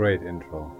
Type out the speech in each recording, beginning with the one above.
great intro.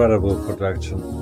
Incredible production.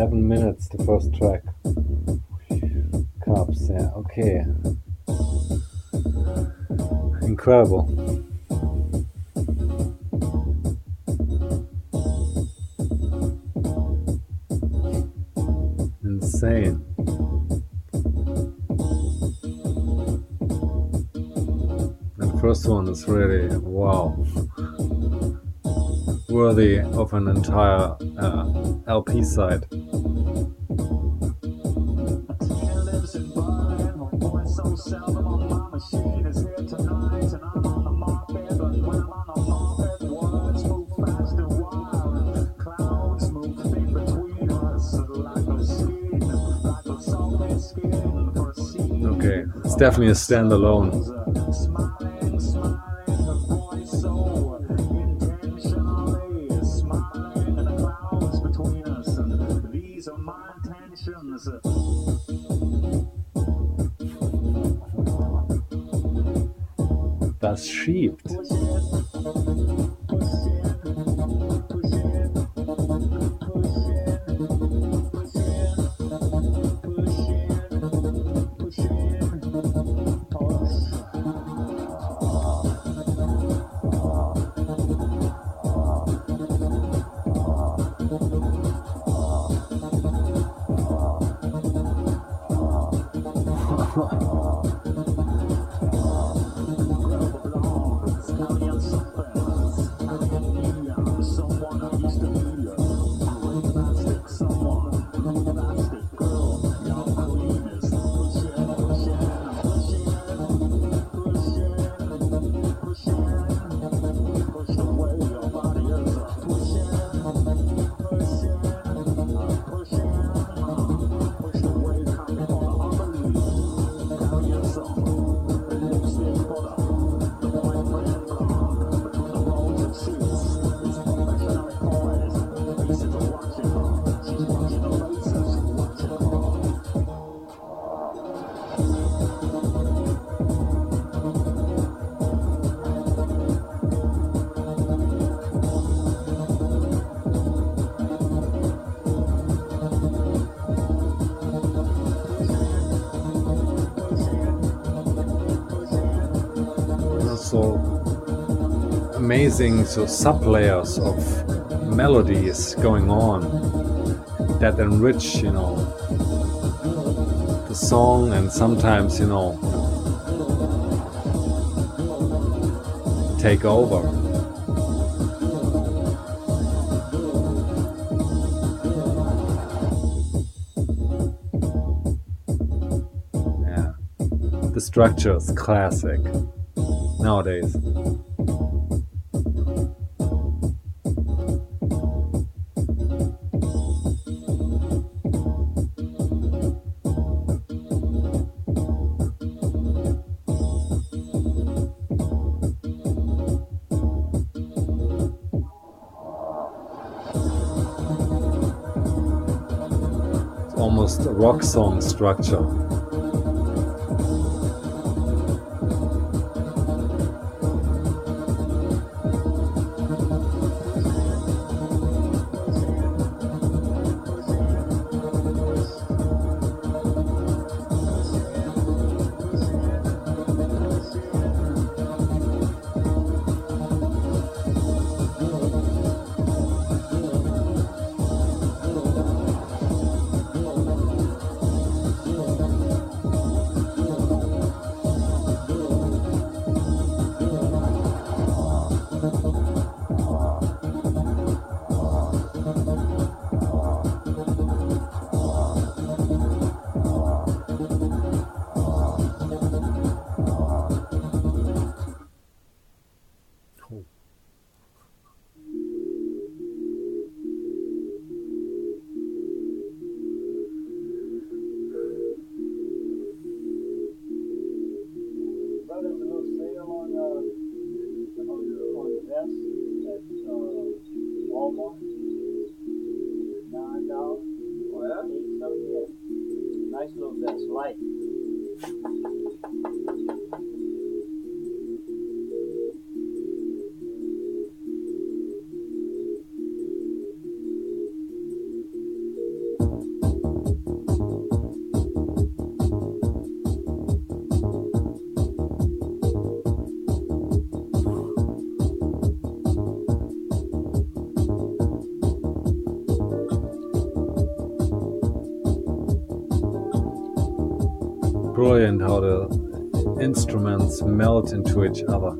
11 minutes, the first track. Cups, yeah, okay. Incredible. Insane. The first one is really wow worthy of an entire uh, LP side. Definitely a standalone. Amazing so sub layers of melodies going on that enrich you know the song and sometimes you know take over. Yeah. The structure is classic nowadays rock song structure. Brilliant how the instruments melt into each other.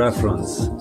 Reference.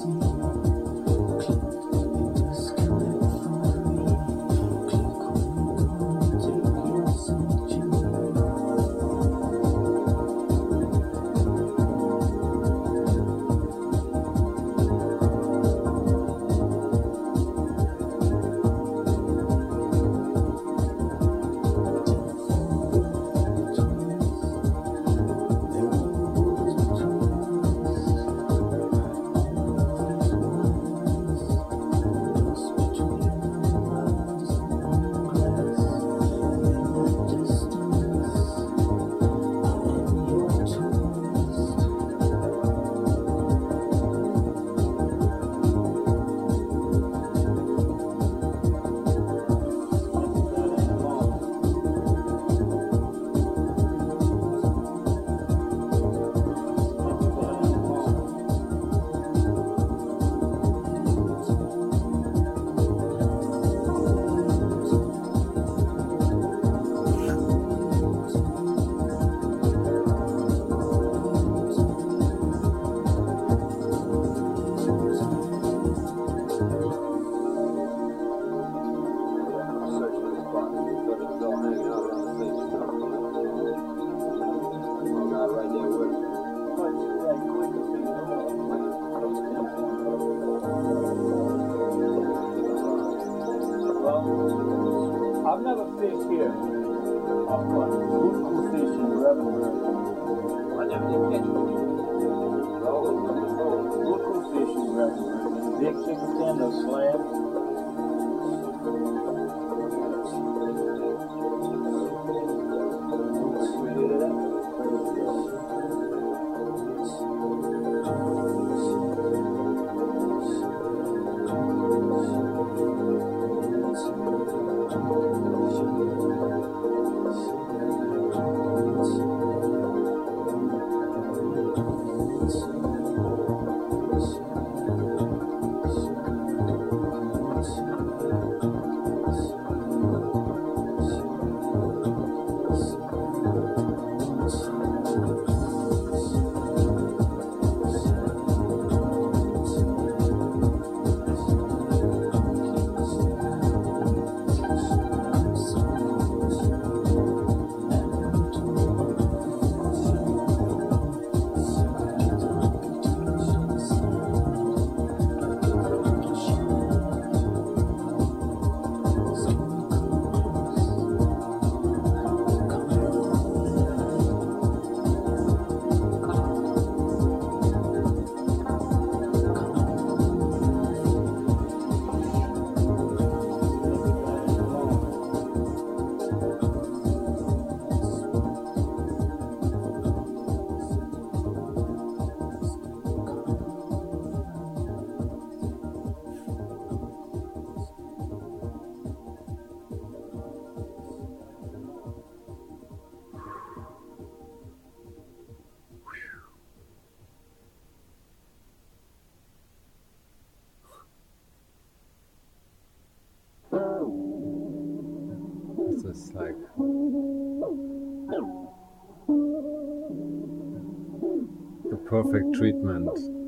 Perfect treatment.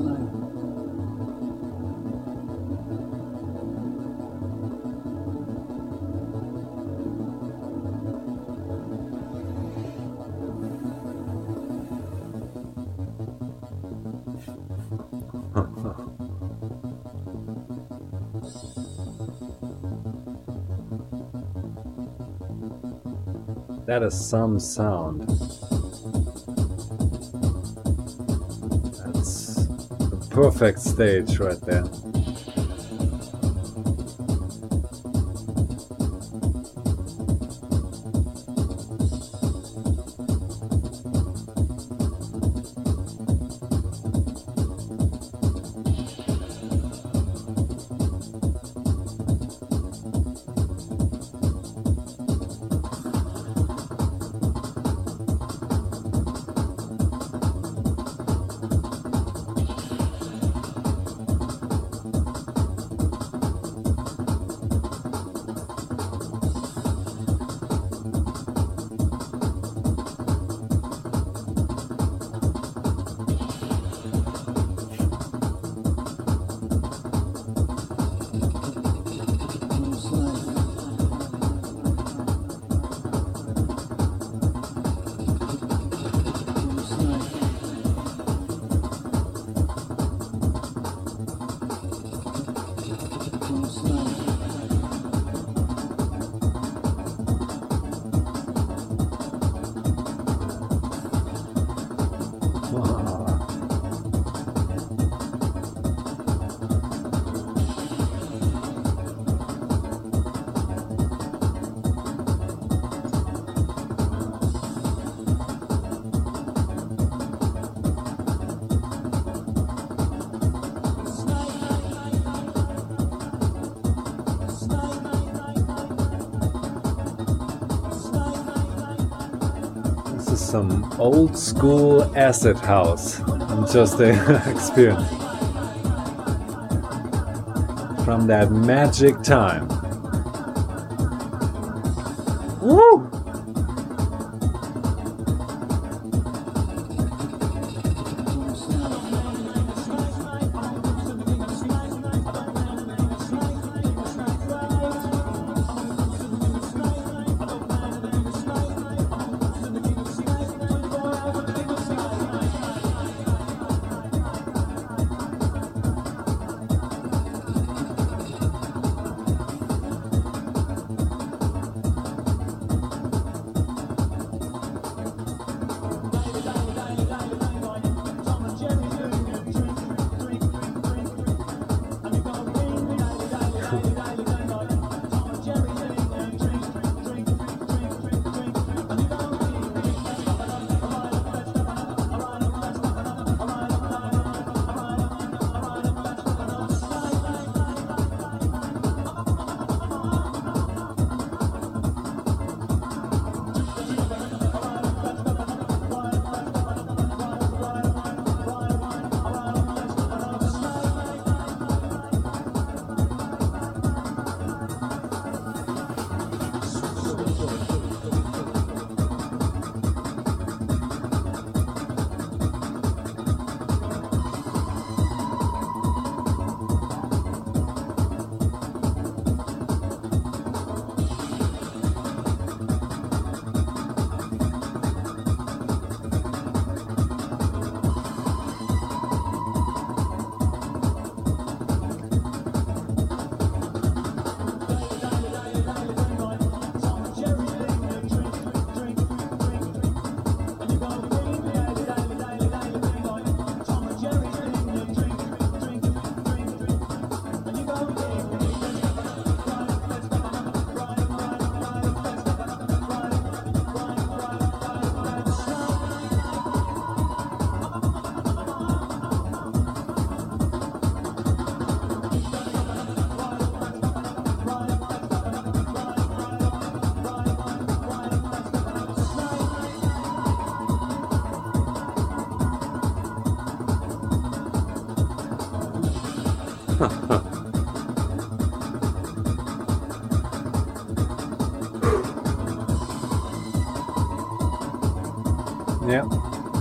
tonight. That is some sound. Perfect stage right there. Some old school acid house. Just uh, experience from that magic time.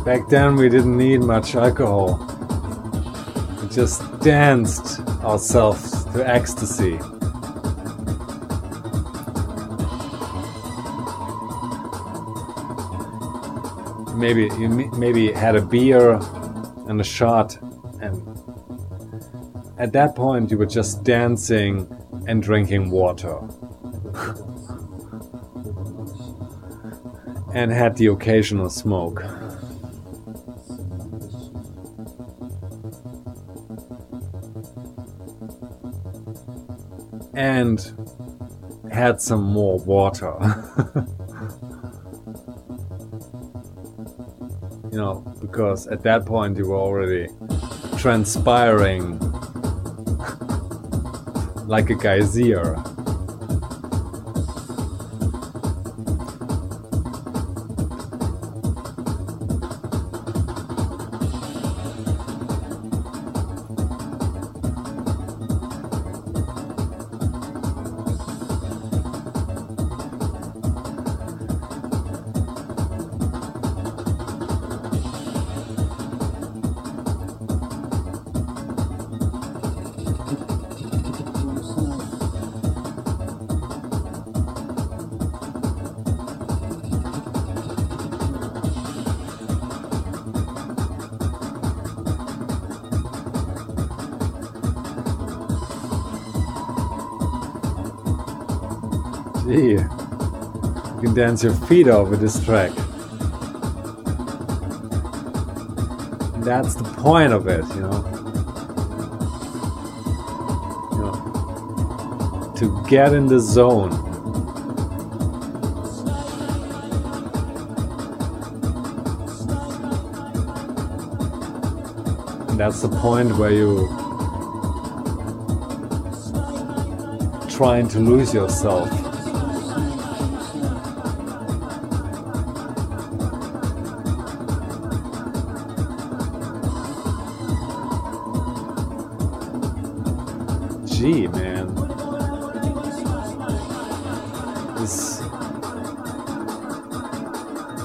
Back then we didn't need much alcohol. We just danced ourselves to ecstasy. Maybe you maybe had a beer and a shot, and at that point you were just dancing and drinking water. and had the occasional smoke. And had some more water. you know, because at that point you were already transpiring like a geyser. Dance your feet off with this track. That's the point of it, you know. You know, to get in the zone. That's the point where you trying to lose yourself.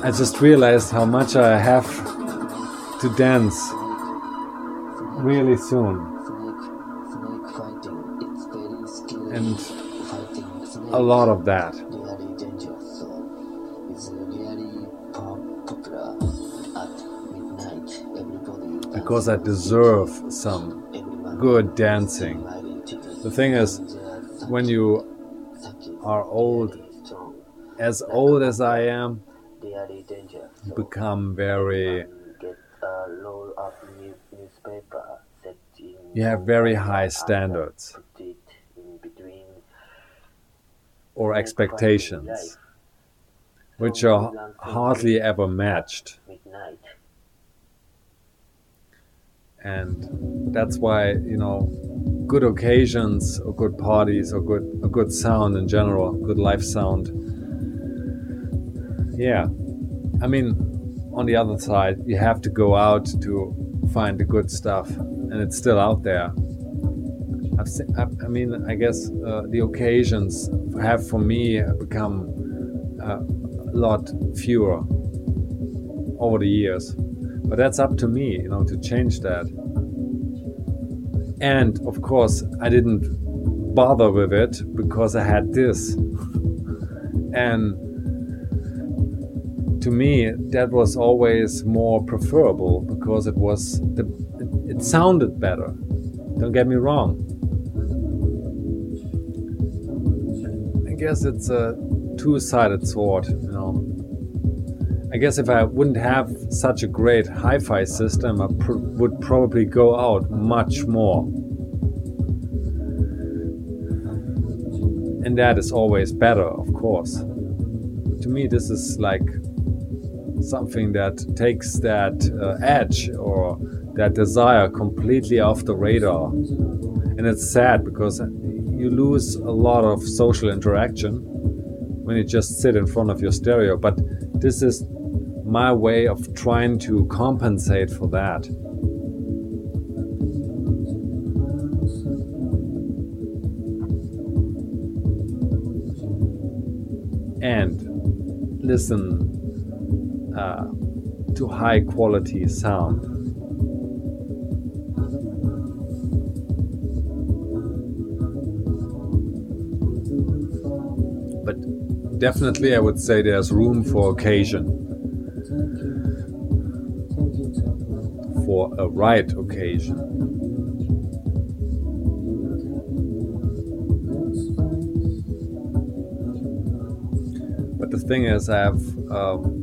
I just realized how much I have to dance really soon. And a lot of that. Because I deserve some good dancing. The thing is, when you are old, as old as I am, become very, you have very high standards or expectations, which are hardly ever matched. And that's why you know good occasions or good parties or good a good sound in general good live sound. Yeah. I mean on the other side you have to go out to find the good stuff and it's still out there. I've seen, I, I mean i guess uh, the occasions have for me become uh, a lot fewer over the years but that's up to me you know to change that. And of course i didn't bother with it because i had this. And to me that was always more preferable because it was the it, sounded better. Don't get me wrong. I guess it's a two-sided sword you know I guess if I wouldn't have such a great hi-fi system, I pr- would probably go out much more. And that is always better, of course. To me, this is like something that takes that uh, edge or that desire completely off the radar. And it's sad because you lose a lot of social interaction when you just sit in front of your stereo. But this is my way of trying to compensate for that. And listen uh, to high quality sound. But definitely, I would say there's room for occasion. A right occasion. But the thing is, I have um,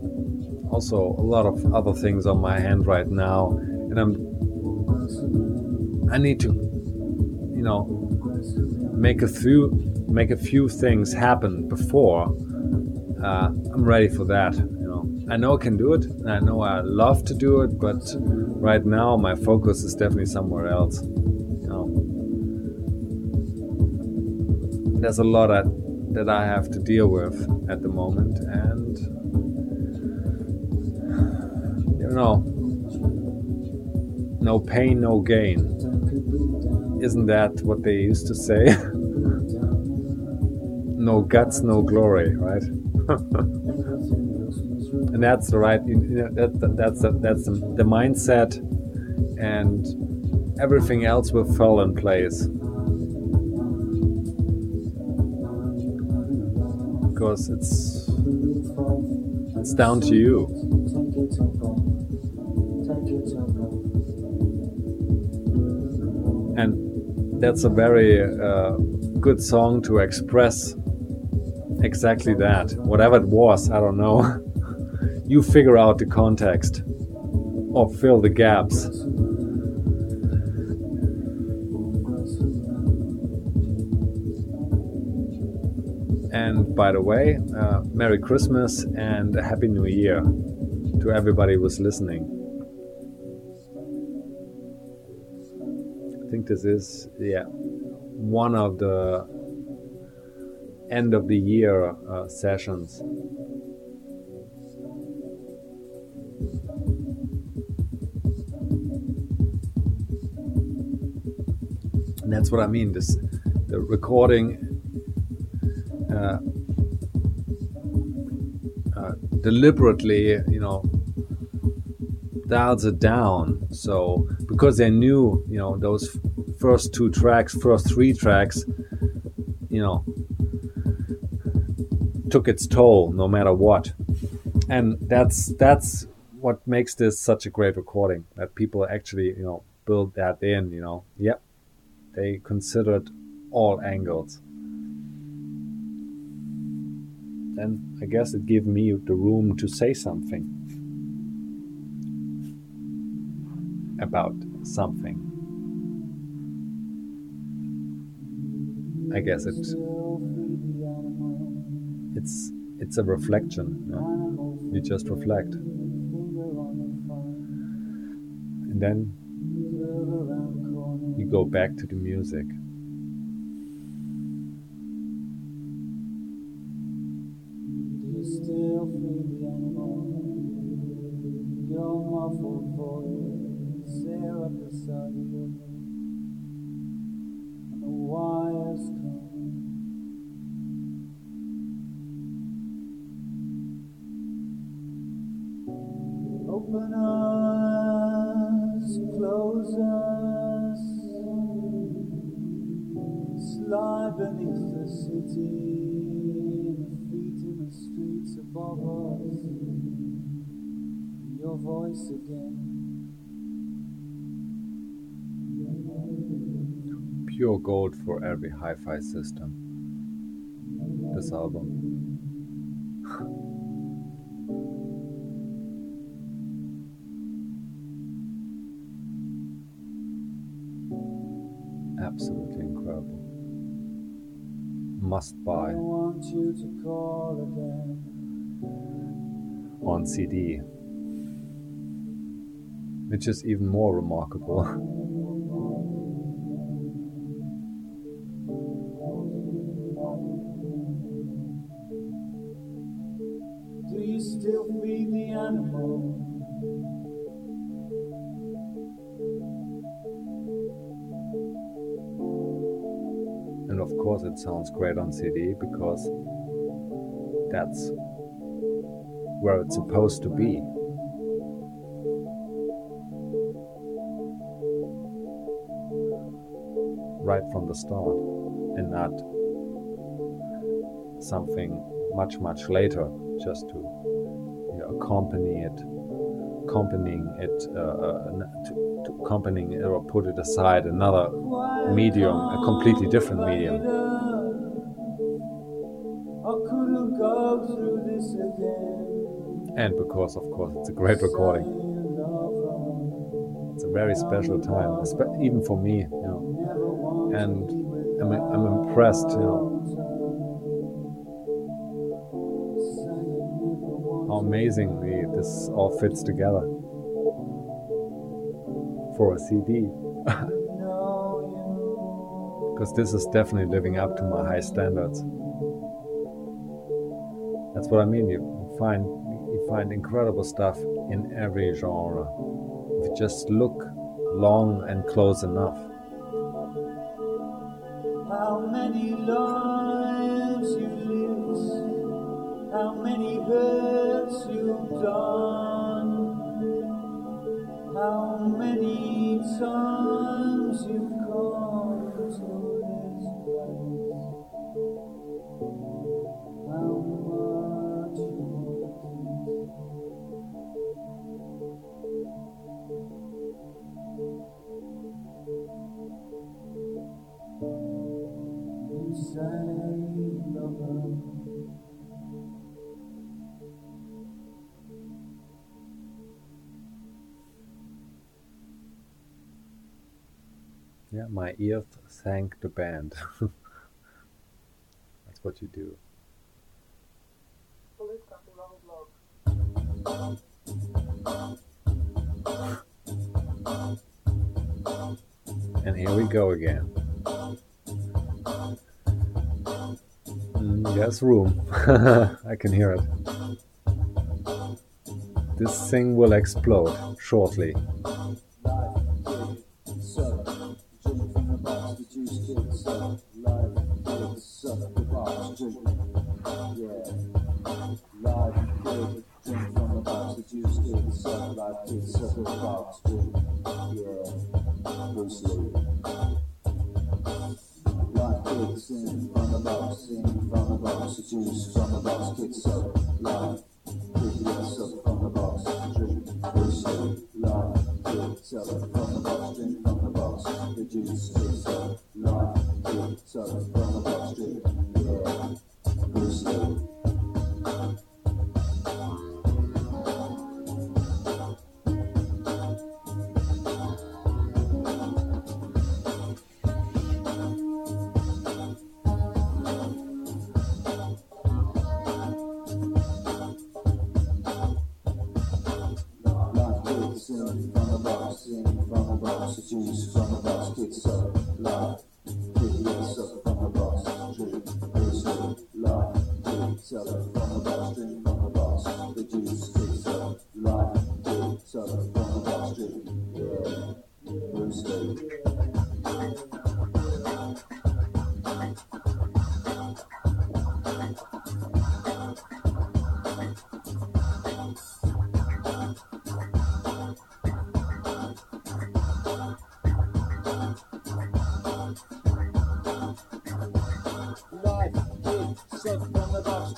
also a lot of other things on my hand right now, and I'm I need to, you know, make a few make a few things happen before uh, I'm ready for that. I know I can do it. and I know I love to do it, but right now my focus is definitely somewhere else. You know, there's a lot that I have to deal with at the moment, and you know, no pain, no gain. Isn't that what they used to say? no guts, no glory, right? and that's the right. You know, that, that, that's the, that's the, the mindset, and everything else will fall in place. Because it's it's down to you. And that's a very uh, good song to express exactly that. Whatever it was, I don't know. you figure out the context or fill the gaps. And by the way, uh, Merry Christmas and a Happy New Year to everybody who's listening. I think this is, yeah, one of the end of the year uh, sessions. And that's what I mean. This the recording uh, uh, deliberately, you know, dials it down. So because they knew, you know, those first two tracks, first three tracks, you know, took its toll no matter what. And that's that's what makes this such a great recording. That people actually, you know, build that in, you know. Yep. They considered all angles. Then I guess it gave me the room to say something about something. I guess it it's it's a reflection. You, you just reflect, and then go back to the music. Every hi-fi system. This album. Absolutely incredible. Must buy I want you to call again. on CD. Which is even more remarkable. great on CD because that's where it's supposed to be. Right from the start, and not something much, much later, just to you know, accompany it, accompanying it, uh, uh, to, to accompanying it or put it aside another medium, a completely different medium. And because, of course, it's a great recording. It's a very special time, even for me, you know. And I'm, I'm impressed, you know, how amazingly this all fits together for a CD. Because this is definitely living up to my high standards. That's what I mean. You find find incredible stuff in every genre. If you just look long and close enough. Yeah, my ears thank the band. That's what you do. And here we go again. Mm, room. I can hear it. This thing will explode shortly.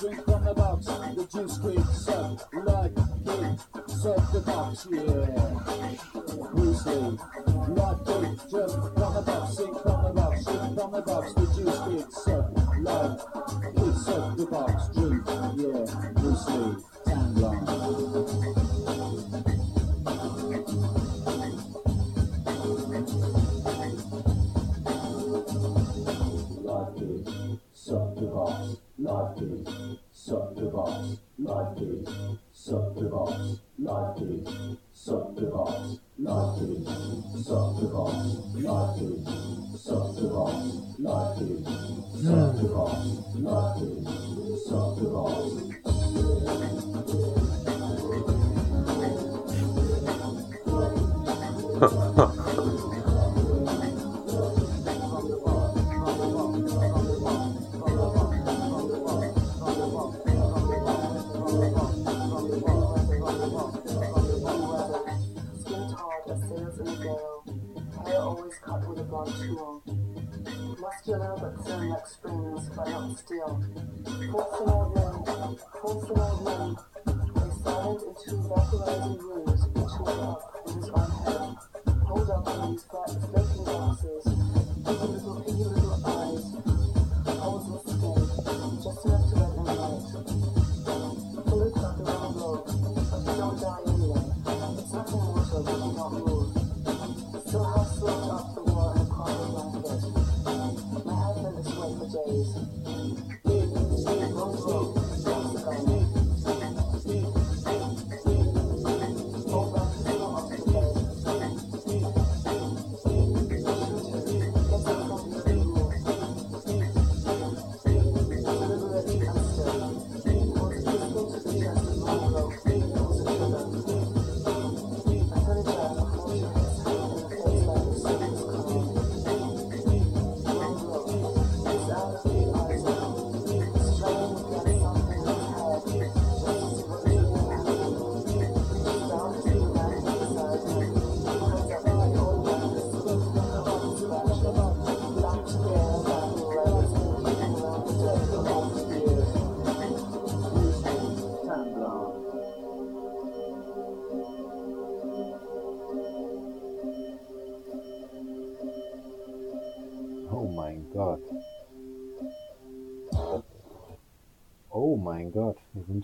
Drink from the box, the juice creep, suck, life, kid, suck the box, yeah. Bruce Lee. Life, kid, jump from the box, sing from the box, drink from the box,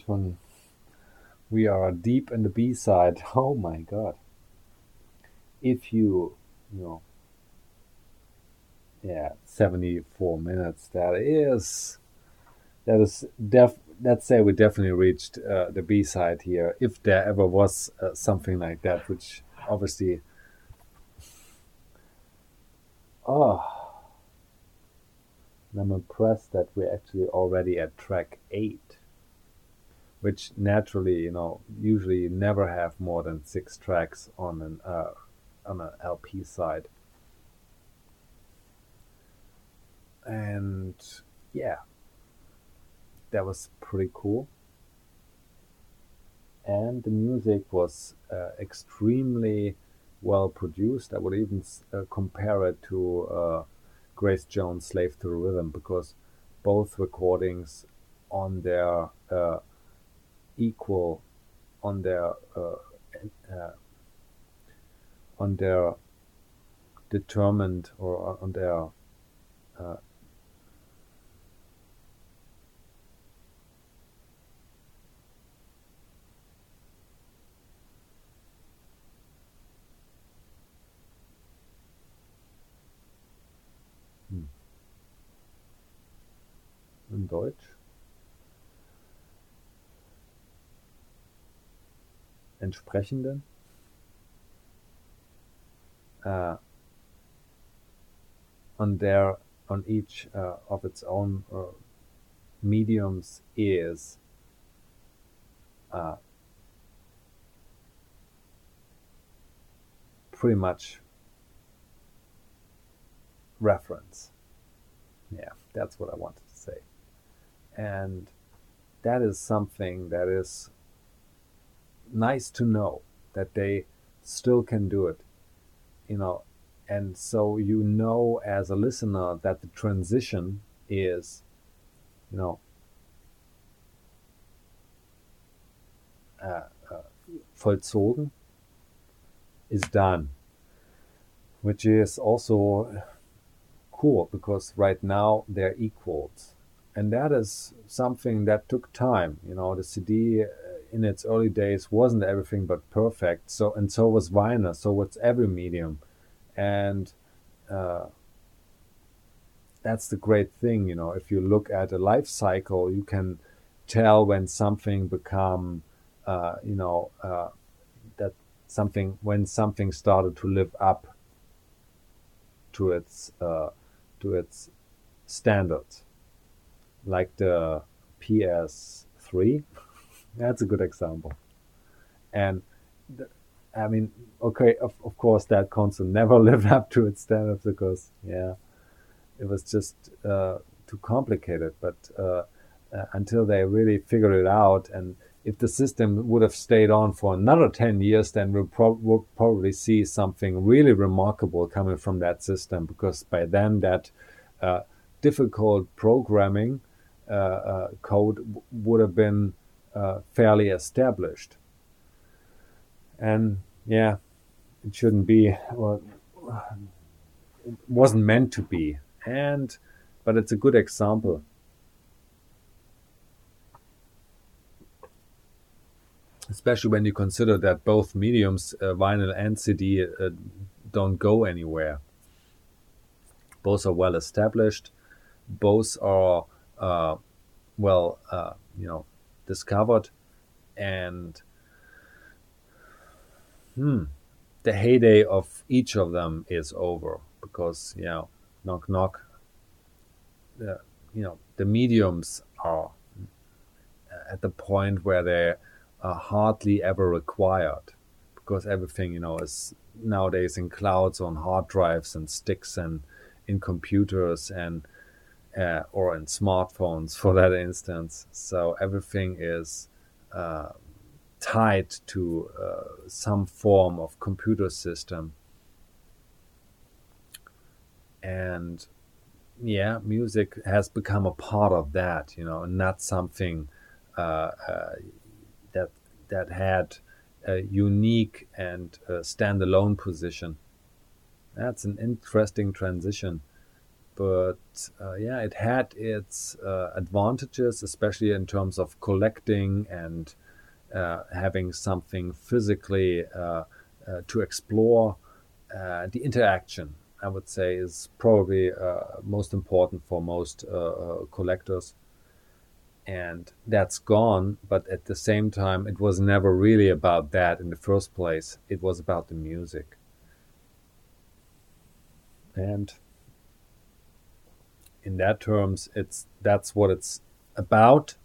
Wir we are deep in the B-side. Oh my God. If you, you know, yeah, 74 minutes, that is, that is def, let's say we definitely reached uh, the B-side here, if there ever was uh, something like that, which obviously, oh, I'm impressed that we're actually already at track eight, which naturally, you know, usually never have more than six tracks on an uh, on an LP side. And yeah, that was pretty cool. And the music was uh, extremely well produced. I would even uh, compare it to uh, Grace Jones' Slave to the Rhythm because both recordings on their uh, equal, on their uh, uh, on their determined or on their uh, in Deutsch. Entsprechenden. Uh, on their on each uh, of its own uh, mediums is uh, pretty much reference. Yeah, that's what I wanted to say. And that is something that is nice to know that they still can do it, you know. And so you know as a listener that the transition is, you know, uh, uh, vollzogen, is done, which is also cool because right now they're equals and that is something that took time. You know, the CD in its early days wasn't everything but perfect. So and so was vinyl. So was every medium, and uh, that's the great thing. You know, if you look at a life cycle, you can tell when something become, uh, you know, uh, that something when something started to live up to its uh, to its standards like the PS3. That's a good example. And the, I mean, okay, of, of course, that console never lived up to its standards because, yeah, it was just uh, too complicated. But uh, uh, until they really figured it out, and if the system would have stayed on for another 10 years, then we'll, pro- we'll probably see something really remarkable coming from that system because by then that uh, difficult programming uh, uh, code would have been uh, fairly established. And yeah, it shouldn't be, well, it wasn't meant to be. And, but it's a good example. Especially when you consider that both mediums, uh, vinyl and CD, uh, don't go anywhere. Both are well established. Both are uh, well, uh, you know, discovered, and hmm, the heyday of each of them is over because you know, knock knock. The you know the mediums are at the point where they are hardly ever required because everything you know is nowadays in clouds on hard drives and sticks and in computers and uh, or in smartphones for that instance. So everything is uh, tied to uh, some form of computer system. And yeah, music has become a part of that, you know, not something uh, uh, that that had a unique and standalone position. That's an interesting transition but uh, yeah, it had its uh, advantages, especially in terms of collecting and uh, having something physically uh, uh, to explore. Uh, the interaction, I would say, is probably most important for most collectors. And that's gone, but at the same time, it was never really about that in the first place. It was about the music. And in that terms, it's that's what it's about.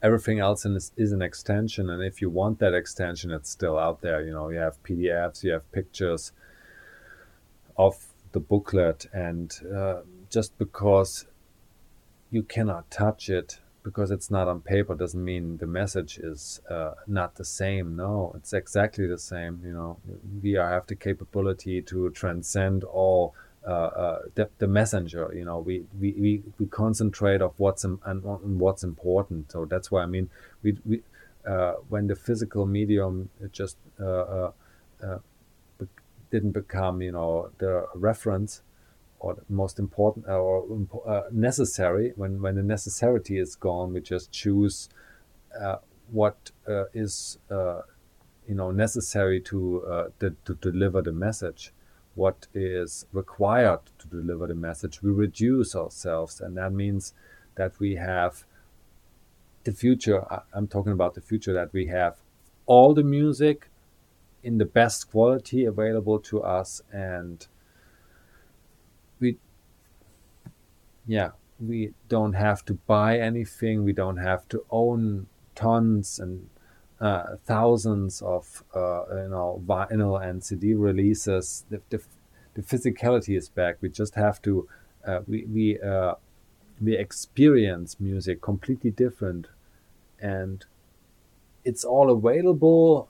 Everything else is, is an extension and if you want that extension it's still out there. You know you have pdfs you have pictures of the booklet and uh, just because you cannot touch it because it's not on paper doesn't mean the message is uh, not the same. No it's exactly the same you know. We have the capability to transcend all Uh, uh, the, the messenger. You know, we, we, we, we concentrate of what's on, on what's important. So that's why I mean, we, we uh, when the physical medium just uh, uh, uh didn't become you know the reference or the most important or necessary. When when the necessity is gone, we just choose what is you know necessary to, to to deliver the message what is required to deliver the message. We reduce ourselves, and that means that we have the future. I'm talking about the future that we have all the music in the best quality available to us, and we, yeah, we don't have to buy anything. We don't have to own tons and uh, thousands of uh, you know vinyl and CD releases. The, the, the, physicality is back. We just have to uh, we we uh, we experience music completely different, and it's all available.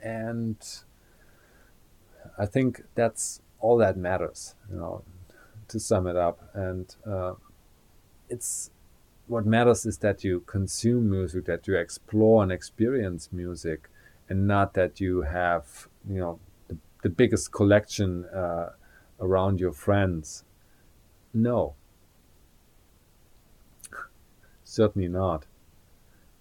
And I think that's all that matters. You know, to sum it up, and uh, it's what matters is that you consume music, that you explore and experience music, and not that you have, you know, the, the biggest collection uh, around your friends. No. Certainly not.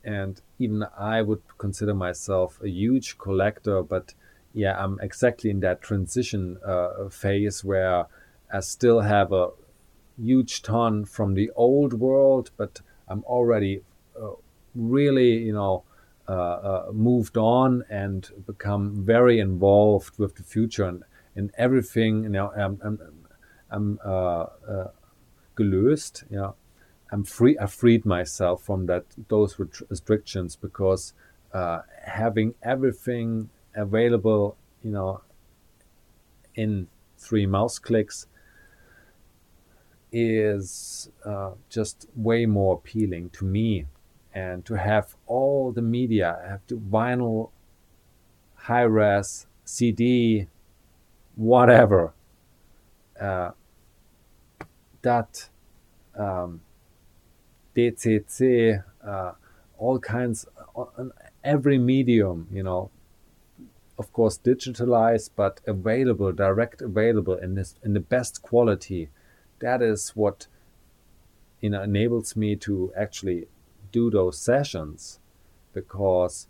And even I would consider myself a huge collector, but yeah, I'm exactly in that transition uh, phase where I still have a huge ton from the old world, but I'm already uh, really, you know, uh, uh, moved on and become very involved with the future and, and everything. You know, I'm, I'm, I'm uh, uh, gelöst. You know, I'm free. I freed myself from that those restrictions because uh, having everything available, you know, in three mouse clicks is uh, just way more appealing to me. And to have all the media, I have to vinyl, high res, CD, whatever. Uh, that um, DCC, uh, all kinds, on every medium, you know, of course digitalized, but available, direct available in this in the best quality that is what you know enables me to actually do those sessions because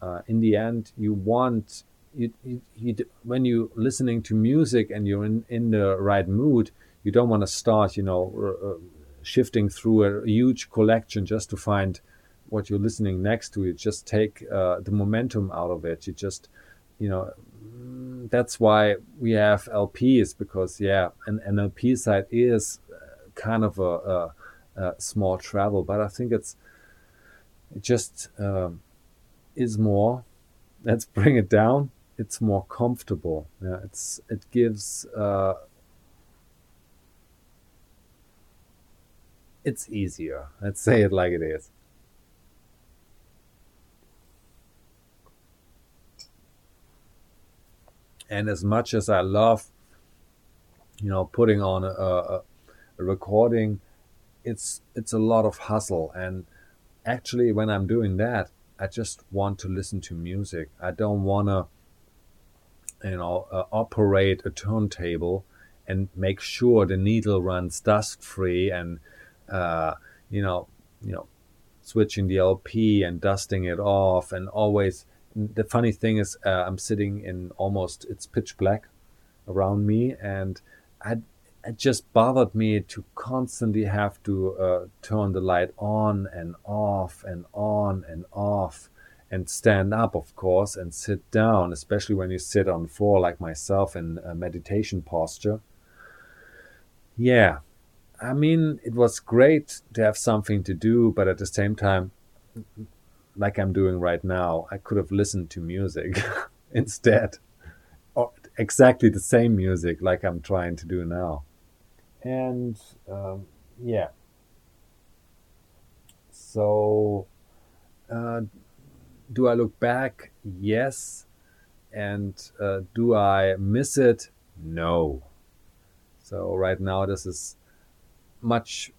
uh, in the end you want you, you, you, when you're listening to music and you're in, in the right mood you don't want to start you know shifting through a huge collection just to find what you're listening next to. You just take uh, the momentum out of it. You just you know that's why we have LPs because yeah, an, LP side is uh, kind of a, a, a, small travel, but I think it's it just um, is more. Let's bring it down. It's more comfortable. Yeah, it's it gives. Uh, it's easier. Let's say it like it is. And as much as I love, you know, putting on a, a, a recording, it's it's a lot of hustle. And actually, when I'm doing that, I just want to listen to music. I don't want to, you know, uh, operate a turntable and make sure the needle runs dust free and uh, you know you know switching the LP and dusting it off and always the funny thing is uh, I'm sitting in almost it's pitch black around me and I it just bothered me to constantly have to uh, turn the light on and off and on and off and stand up, of course, and sit down, especially when you sit on the floor like myself in a meditation posture. Yeah, I mean, it was great to have something to do, but at the same time, like I'm doing right now, I could have listened to music instead. Or exactly the same music like I'm trying to do now. And um, yeah. So, uh, do I look back? Yes. And uh, do I miss it? No. So right now this is much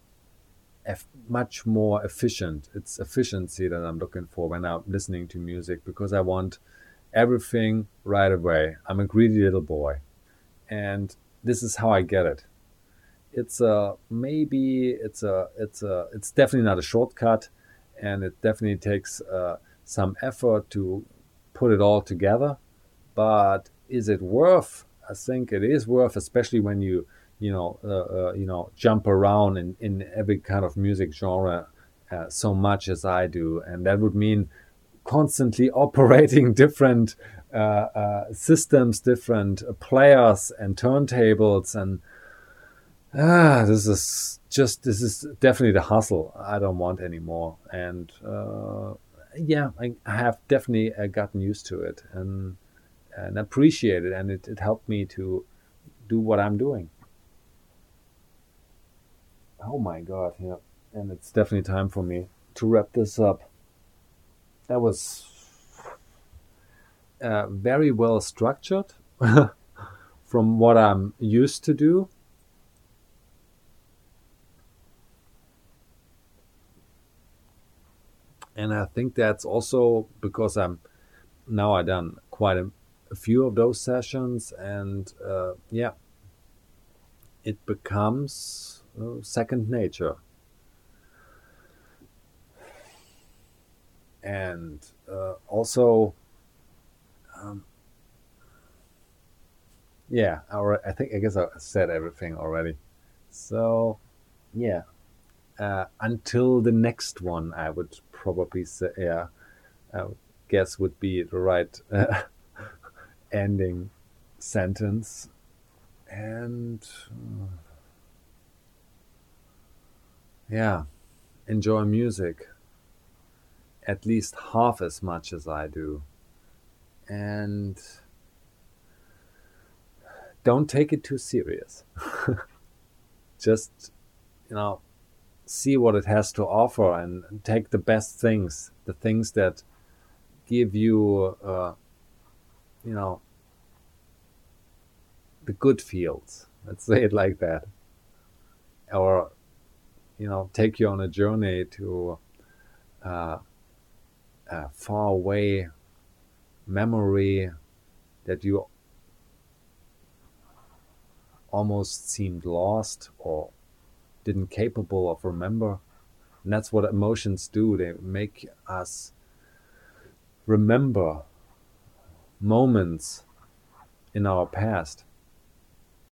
much more efficient. It's efficiency that I'm looking for when I'm listening to music because I want everything right away. I'm a greedy little boy. And this is how I get it. It's a maybe it's a it's a it's definitely not a shortcut and it definitely takes uh, some effort to put it all together. But is it worth? I think it is worth, especially when you you know uh, uh, you know jump around in, in every kind of music genre uh, so much as I do, and that would mean constantly operating different uh, uh, systems, different players and turntables, and ah, this is just this is definitely the hustle I don't want anymore, and uh, yeah, I, I have definitely gotten used to it and and appreciate it, and it, it helped me to do what I'm doing. Oh my god, yeah. And it's definitely time for me to wrap this up. That was uh, very well structured from what I'm used to do. And I think that's also because I'm now I done quite a, a few of those sessions, and uh, yeah, it becomes second nature. And uh, also, um, yeah, our, I think I guess I said everything already. So, yeah, uh, until the next one, I would probably say, yeah, I guess would be the right uh, ending sentence. And uh, yeah, enjoy music at least half as much as I do. And don't take it too serious. Just, you know, see what it has to offer and take the best things, the things that give you, uh, you know, the good fields. Let's say it like that. Or you know take you on a journey to uh, a far away memory that you almost seemed lost or didn't capable of remember. And that's what emotions do. They make us remember moments in our past